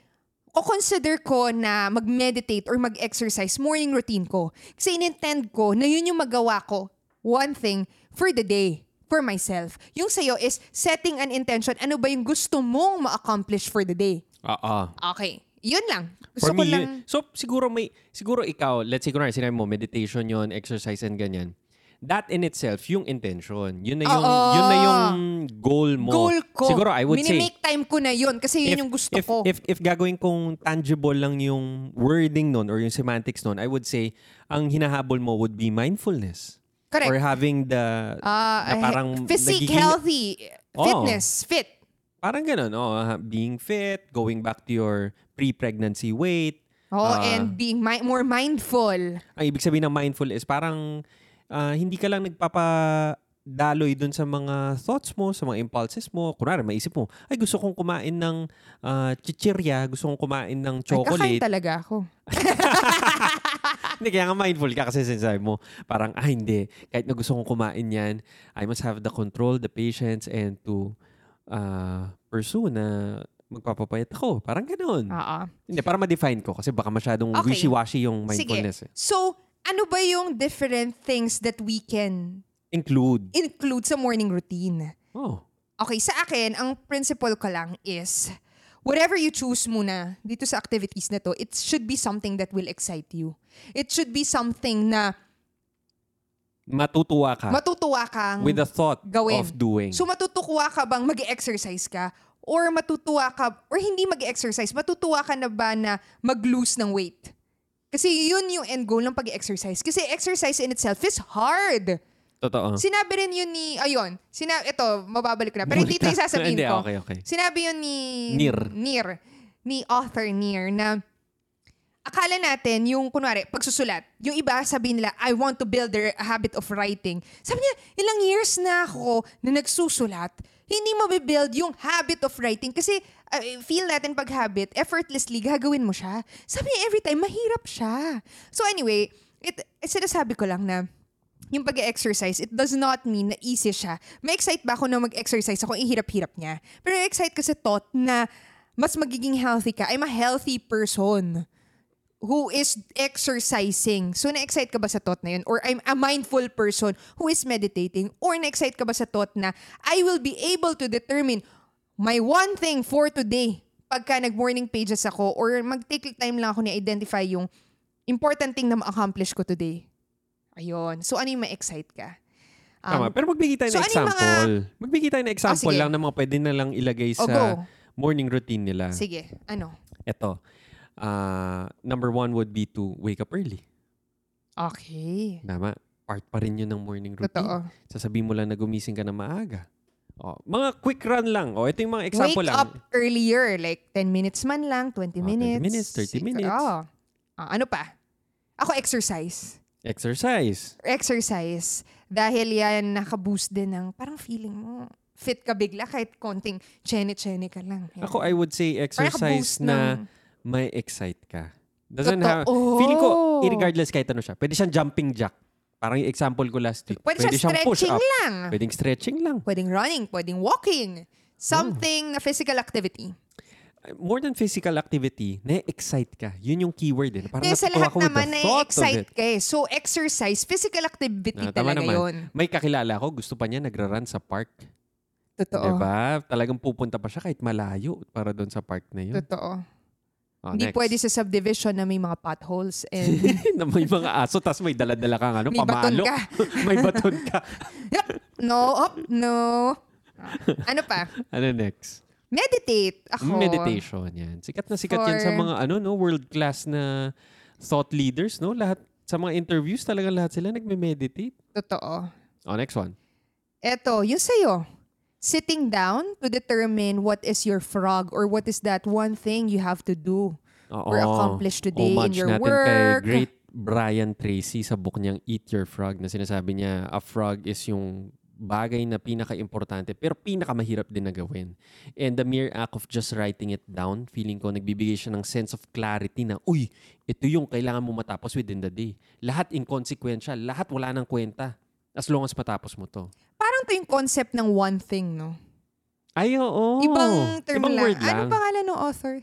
ko-consider ko na mag-meditate or mag-exercise morning routine ko. Kasi in-intend ko na yun yung magawa ko. One thing for the day. For myself. Yung sa'yo is setting an intention. Ano ba yung gusto mong ma-accomplish for the day? Oo. Okay. Yun lang. Gusto For ko me, lang. so siguro may, siguro ikaw, let's say, kunwari, sinabi mo, meditation yon exercise and ganyan. That in itself, yung intention. Yun na yung, Oo. yun na yung goal mo. Goal ko. Siguro, I would say, Minimake time ko na yun kasi yun yung gusto if, ko. If, if gagawin kong tangible lang yung wording nun or yung semantics nun, I would say, ang hinahabol mo would be mindfulness. Correct. Or having the, Ah, na parang physique, nagiging- healthy, Oo. fitness, fit. Parang ganun, oh, being fit, going back to your pre-pregnancy weight. Oh, Ah. and being mi- more mindful. Ang ibig sabihin ng mindful is parang ah, hindi ka lang nagpapa daloy dun sa mga thoughts mo, sa mga impulses mo. Kunwari, maisip mo, ay gusto kong kumain ng uh, chichirya, gusto kong kumain ng Ay, chocolate. kakain talaga ako. hindi, kaya nga mindful ka kasi sinasabi mo, parang, ah hindi, kahit na gusto kong kumain yan, I must have the control, the patience, and to uh, pursue na magpapapayat ako. Parang ganun. Oo. Hindi, para ma-define ko kasi baka masyadong Okay. wishy-washy yung mindfulness. Eh. So, ano ba yung different things that we can Include. include sa morning routine? Oh. Okay, sa akin, ang principle ko lang is, whatever you choose muna dito sa activities na to, it should be something that will excite you. It should be something na Matutuwa ka matutuwa kang with the thought gawin. of doing. So matutuwa ka bang mag-exercise ka? Or matutuwa ka, or hindi mag-exercise, matutuwa ka na ba na mag-lose ng weight? Kasi yun yung end goal ng pag-exercise. Kasi exercise in itself is hard. Totoo. Sinabi rin yun ni, ayun, sina, ito, mababalik na. Pero hindi ito yung sasabihin Hindi, ko. okay, okay. Sinabi yun ni... Nir. Nir. Ni author Nir na akala natin yung, kunwari, pagsusulat, yung iba sabihin nila, I want to build a habit of writing. Sabi niya, ilang years na ako na nagsusulat, hindi mo build yung habit of writing kasi uh, feel natin pag habit, effortlessly gagawin mo siya. Sabi niya, every time, mahirap siya. So anyway, it, sinasabi ko lang na, yung pag-exercise, it does not mean na easy siya. Ma-excite ba ako na mag-exercise ako, ihirap-hirap niya. Pero excite ka sa thought na mas magiging healthy ka. I'm a healthy person who is exercising. So, na-excite ka ba sa thought na yun? Or I'm a mindful person who is meditating? Or na-excite ka ba sa thought na I will be able to determine my one thing for today pagka nag-morning pages ako or mag-take time lang ako ni identify yung important thing na ma-accomplish ko today. Ayun. So, ano yung ma-excite ka? Um, Tama. Pero magbigay tayo so ng ano example. Magbigay tayo ng example sige. lang na mga pwede na lang ilagay O, sa go. morning routine nila. Sige. Ano? Ito. Ah, number one would be to wake up early. Okay. Tama. Part pa rin yun ng morning routine. Totoo. Sasabihin mo lang na gumising ka na maaga. Oh, mga quick run lang. Oh, ito yung mga example Wake lang. up earlier. Like 10 minutes man lang, 20 Oh, 20 minutes. minutes, 30 Sige. minutes. Oh. Ah, ano pa? Ako exercise. Exercise. Exercise. Dahil yan nakaboost din ng parang feeling mo fit ka bigla kahit konting chene-chene ka lang. Yan. Ako, I would say exercise na ng- may excite ka. Doesn't Totoo. have, feeling ko, regardless kahit ano siya, pwede siyang jumping jack. Parang yung example ko last week. Pwede, siya siyang push stretching up. lang. Pwedeng stretching lang. Pwedeng running, pwedeng walking. Something na physical activity. More than physical activity, na-excite ka. Yun yung keyword eh. Parang sa lahat naman na-excite it. ka eh. So exercise, physical activity Ah, tama talaga naman. yun. May kakilala ko, gusto pa niya nagra-run sa park. Totoo. Diba? Talagang pupunta pa siya kahit malayo para doon sa park na yun. Totoo. Oh, Hindi next. pwede sa subdivision na may mga potholes and na may mga aso, tapos may daladala kang ano, may baton pamalo. ka. may baton ka. Yup. No, up, no. Ano pa? Ano next? Meditate. Ako. Meditation, yan. Sikat na sikat yan sa For- mga ano no, world class na thought leaders, no? Lahat sa mga interviews talaga lahat sila nagme-meditate. Totoo. Oh, next one. Eto, yung sa'yo. Sitting down to determine what is your frog or what is that one thing you have to do Oo. or accomplish today in your natin work. kay great Brian Tracy sa book niyang Eat Your Frog na sinasabi niya, a frog is yung bagay na pinaka-importante pero pinaka-mahirap din na gawin. And the mere act of just writing it down, feeling ko nagbibigay siya ng sense of clarity na, uy, ito yung kailangan mo matapos within the day. Lahat inconsequential, lahat wala nang kwenta. As long as matapos mo to. Parang to yung concept ng one thing, no? Ay, oo. Ibang term Ibang lang. word Ano lang. pangalan ng author?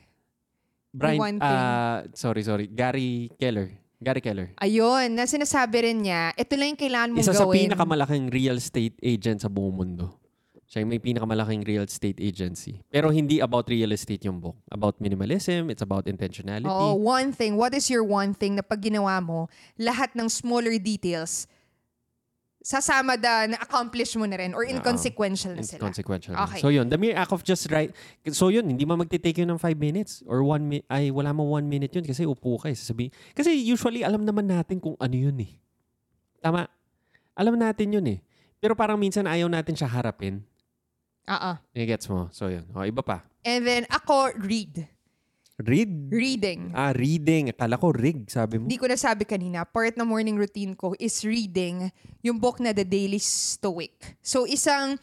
Brian, one thing? ah, sorry, sorry. Gary Keller. Gary Keller. Ayun, na sinasabi rin niya, ito lang yung kailangan mong Isa sa gawin. pinakamalaking real estate agent sa buong mundo. Siya yung may pinakamalaking real estate agency. Pero hindi about real estate yung book. About minimalism, it's about intentionality. Oo, one thing. What is your one thing na pag ginawa mo, lahat ng smaller details, sasama da, na-accomplish mo na rin or inconsequential na sila. consequential. Okay. So yun, the mere act of just write. So yun, hindi mo magte-take yun ng five minutes or one minute. Ay, wala mo one minute yun kasi upo ka eh. Sasabihin. Kasi usually, alam naman natin kung ano yun eh. Tama. Alam natin yun eh. Pero parang minsan ayaw natin siya harapin. Oo. Eh, gets mo? So yun. O, iba pa. And then, ako, read. Read? Reading. Ah, reading. Akala ko rig, sabi mo. Hindi ko nasabi kanina, part ng morning routine ko is reading yung book na The Daily Stoic. So, isang,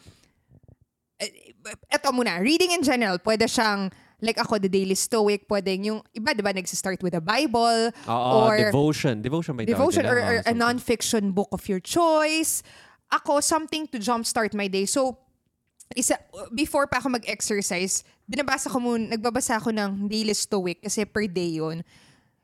eh, eto muna, reading in general, pwede siyang, like ako, The Daily Stoic, pwede yung, iba, di ba, nag-start with a Bible, Oo, or devotion. Devotion tawag devotion, or, or a non-fiction book of your choice. Ako, something to jumpstart my day. So, isa, before pa ako mag-exercise, binabasa ko muna, nagbabasa ako ng Daily Stoic kasi per day yun.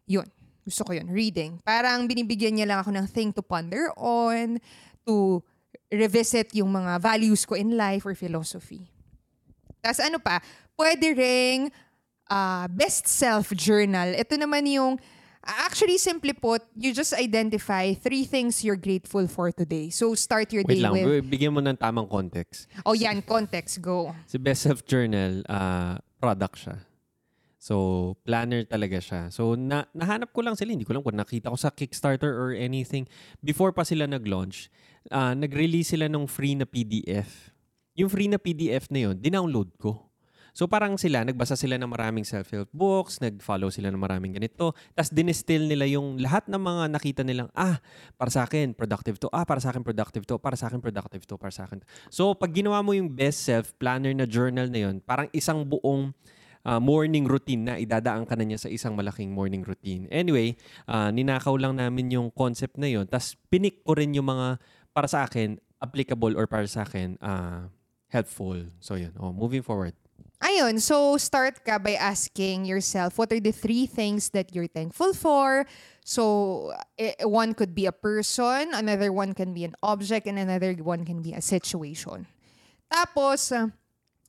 Yun. Gusto ko yun. Reading. Parang binibigyan niya lang ako ng thing to ponder on, to revisit yung mga values ko in life or philosophy. Tapos ano pa, pwede ring ah, best self journal. Ito naman yung, actually simply put, you just identify three things you're grateful for today. So start your Wait day lang, with, bigyan mo ng tamang context. oh yan, context, go. Si Best Self Journal, ah, product siya. So, planner talaga siya. So, na, nahanap ko lang sila. Hindi ko lang kung nakita ko sa Kickstarter or anything. Before pa sila nag-launch, ah, nag-release sila ng free na PDF. Yung free na PDF na yun, dinownload ko. So parang sila, nagbasa sila ng maraming self-help books, nag-follow sila ng maraming ganito, tapos dinistil nila yung lahat ng mga nakita nilang, ah, para sa akin, productive to, ah, para sa akin, productive to, para sa akin, productive to, para sa akin. So pag ginawa mo yung best self-planner na journal na yun, parang isang buong ah, morning routine na idadaan ka na niya sa isang malaking morning routine. Anyway, ah, ninakaw lang namin yung concept na yun, tapos pinik ko rin yung mga, para sa akin, applicable or para sa akin, ah, helpful. So yun, oh, moving forward. Ayun, so start ka by asking yourself what are the three things that you're thankful for. So eh, one could be a person, another one can be an object, and another one can be a situation. Tapos, uh,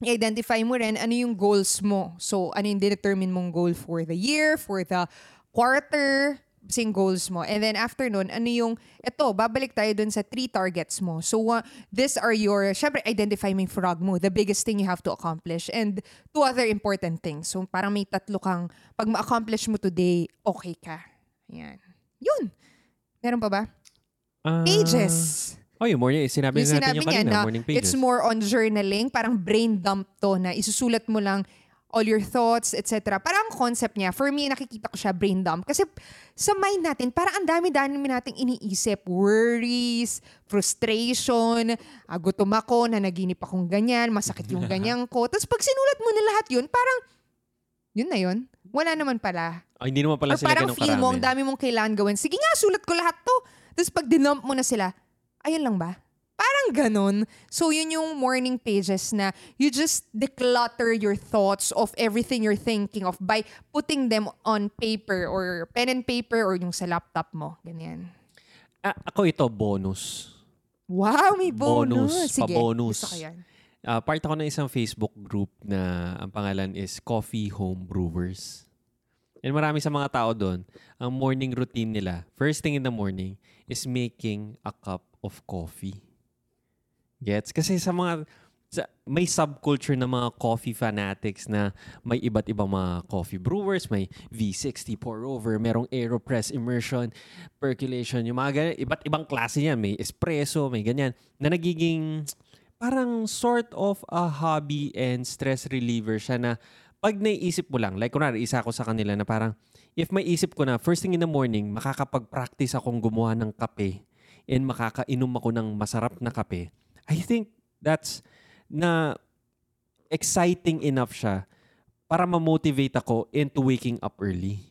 i-identify mo rin ano yung goals mo. So, ano yung determine mong goal for the year, for the quarter, sing goals mo. And then after nun, ano yung, eto, babalik tayo dun sa three targets mo. So, uh, these are your, syempre, identify mo yung frog mo, the biggest thing you have to accomplish. And two other important things. So, parang may tatlo kang, pag ma-accomplish mo today, okay ka. Yan. Yun. Meron pa ba? Ah, Pages. Oh, yung morning, sinabi Yung natin sinabi yung kanina, na morning pages. it's more on journaling, parang brain dump to na isusulat mo lang all your thoughts, etc. Parang ang concept niya, for me, nakikita ko siya brain dump. Kasi sa mind natin, parang ang dami-dami nating iniisip. Worries, frustration, ah, gutom ako, nanaginip akong ganyan, masakit yung ganyan ko. Tapos pag sinulat mo na lahat yun, parang, yun na yun. Wala naman pala. Oh, hindi naman pala Or sila parang ganun feel mo, ang karami. dami mong kailangan gawin. Sige nga, sulat ko lahat to. Tapos pag dinump mo na sila, ayun lang ba? Parang ganun. So yun yung morning pages na you just declutter your thoughts of everything you're thinking of by putting them on paper or pen and paper or yung sa laptop mo. Ganyan. Ah, ako ito, bonus. Wow, may bonus. Bonus, Sige, pa-bonus. gusto ko yan. Ah, part ako ng isang Facebook group na ang pangalan is Coffee Home Brewers. And marami sa mga tao doon, ang morning routine nila, first thing in the morning, is making a cup of coffee. Gets? Kasi sa mga, sa, may subculture ng mga coffee fanatics na may iba't ibang mga coffee brewers, may V60 pour over, merong AeroPress immersion, percolation, yung mga ganyan, iba't ibang klase niyan. May espresso, may ganyan, na nagiging parang sort of a hobby and stress reliever siya na pag naiisip mo lang, like kunwari, isa ako sa kanila na parang, if may isip ko na first thing in the morning, makakapag-practice akong gumawa ng kape and makakainom ako ng masarap na kape, I think that's na exciting enough siya para ma-motivate ako into waking up early.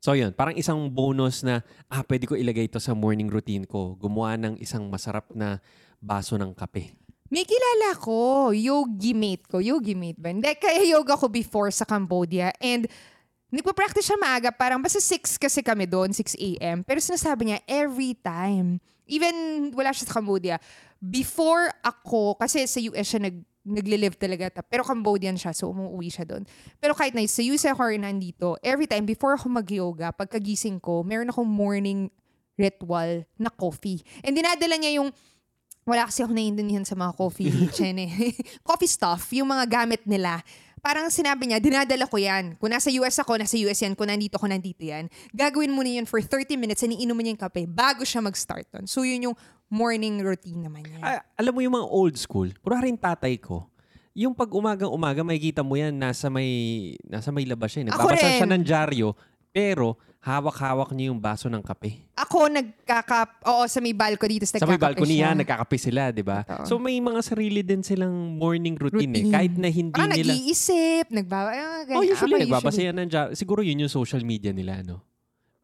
So yun, parang isang bonus na, ah, pwede ko ilagay ito sa morning routine ko. Gumawa ng isang masarap na baso ng kape. May kilala ko, yogi mate ko. Yogi mate ba? Hindi, kaya yoga ko before sa Cambodia. And nagpa-practice siya maaga. Parang basta 6 kasi kami doon, 6 a.m. Pero sinasabi niya, every time. Even wala siya sa Cambodia. Before ako, kasi sa US siya nag, nagle-live talaga. ta- Pero Cambodian siya, so umuwi siya doon. Pero kahit na sa US ako or nandito, every time before ako mag-yoga, pagkagising ko, meron akong morning ritual na coffee. And dinadala niya yung wala kasi ako naiintindihan sa mga coffee chain eh. coffee stuff, yung mga gamit nila. Parang sinabi niya, dinadala ko yan. Kung nasa US ako, nasa US yan. Kung nandito ako, nandito yan. Gagawin mo na yun for 30 minutes and iinom mo niya yung kape bago siya mag-start doon. So yun yung morning routine naman niya. Ah, alam mo yung mga old school, pura rin tatay ko, yung pag umagang-umaga, makikita mo yan, nasa may, nasa may labas siya. eh. Nagbabasa siya ng dyaryo, pero hawak-hawak niya yung baso ng kape. Ako nagkaka... Oo, sa may balcony. Tapos Sa may balcony siya. yan, nagkakape sila, di ba? Totoo. So may mga sarili din silang morning routine, eh. Routine. Kahit na hindi Parang nila... nag-iisip, nagbaba... ah, ganyan. Oh, usually Ako nagbabasa yan ng. Siguro yun yung social media nila, no?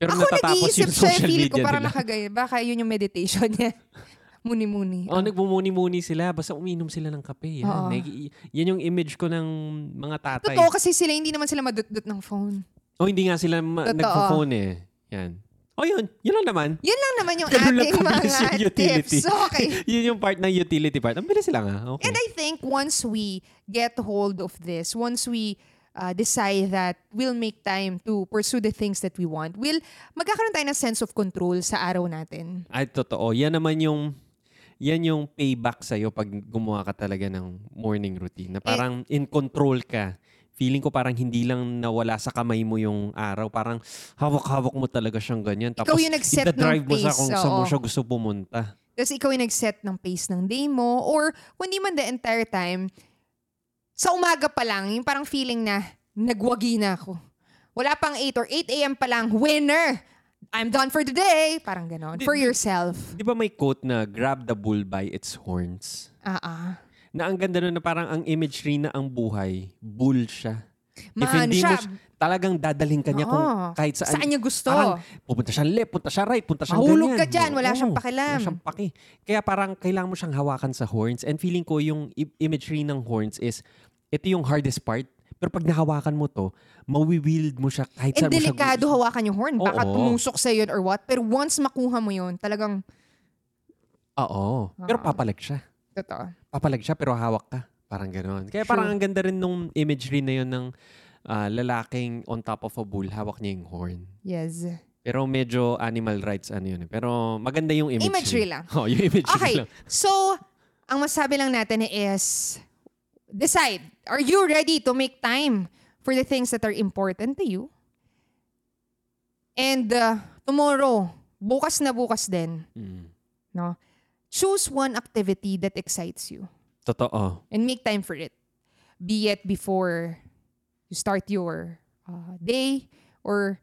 Pero Ako natatapos yung siya, social ko media parang nila. nakagaya. Baka yun yung meditation niya. Muni-muni. Oh, nagmumuni-muni sila. Basta uminom sila ng kape. Yan. Nag- yan yung image ko ng mga tatay. Totoo kasi sila, hindi naman sila madut-dut ng phone. Oh, hindi nga sila ma- Totoo. nagpo-phone eh. Yan. Oh, yun. Yun lang naman. Yun lang naman yung Ganun lang ating kabilis mga yung utility. tips. Okay. yun yung part ng utility part. Ang bilis lang ah. Okay. And I think once we get hold of this, once we uh, decide that we'll make time to pursue the things that we want, we'll magkakaroon tayo ng sense of control sa araw natin. Ay, totoo. Yan naman yung yan yung payback sa'yo pag gumawa ka talaga ng morning routine. Na Eh, parang in control ka. Feeling ko parang hindi lang nawala sa kamay mo yung araw. Parang hawak-hawak mo talaga siyang ganyan. Tapos yung nag-set ng drive mo sa pace, kung saan mo siya gusto pumunta. Tapos ikaw yung nag-set ng pace ng day mo or kung di man the entire time, sa umaga pa lang, yung parang feeling na nagwagi na ako. Wala pang 8 or 8 a.m. pa lang, winner! I'm done for the day! Parang ganon. Di- For yourself. Di ba may quote na grab the bull by its horns? Ah, ah. Na ang ganda nun na parang ang imagery na ang buhay, bull siya. If Maano hindi siya. mo, siya- talagang dadaling ka niya kung Oo. kahit saan. Saan niya gusto. Parang pupunta siya left, punta siya right, punta siya Mahulog ganyan. ka dyan, wala siyang pakialam. Wala siyang paki. Kaya parang kailangan mo siyang hawakan sa horns. And feeling ko yung i- imagery ng horns is, ito yung hardest part. Pero pag nahawakan mo to, mawi-wield mo siya kahit And saan mo siya delikado gusto. hawakan yung horn. Baka Oo. tumusok sa yun or what. Pero once makuha mo yun, talagang, Oo. Pero Oo. papalag siya. Totoo. papalag siya pero hawak ka. Parang gano'n. Kaya parang True. ang ganda rin nung imagery na yun ng ah, lalaking on top of a bull, hawak niya yung horn. Yes. Pero medyo animal rights ano yun. eh. Pero maganda yung imagery. Imagery lang. Oh, yung imagery Okay. lang. So, ang masabi lang natin is, decide. Are you ready to make time for the things that are important to you? And uh, tomorrow, bukas na bukas din, Mm. no? Choose one activity that excites you Totoo. and make time for it. Be it before you start your uh, day or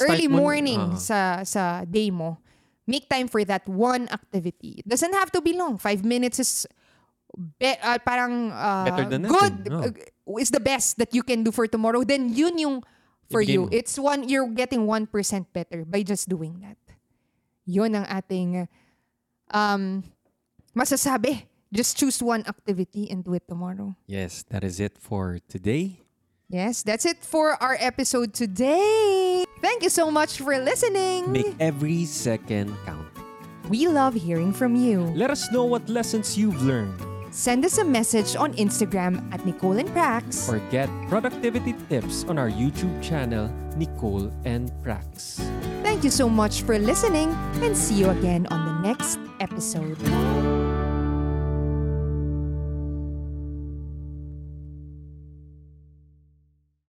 early mo- morning ah. sa sa day mo, make time for that one activity. It doesn't have to be long. Five minutes is be, uh, parang uh, Better than good. nothing, no? uh, is the best that you can do for tomorrow. Then yun yung for you. mo. It's one you're getting 1% better by just doing that. Yun ang ating um masasabi. Just choose one activity and do it tomorrow. Yes, that is it for today. Yes, that's it for our episode today. Thank you so much for listening. Make every second count. We love hearing from you. Let us know what lessons you've learned Send us a message on Instagram at Nicole and Prax. or get productivity tips on our YouTube channel, Nicole and Prax. Thank you so much for listening and see you again on the next episode.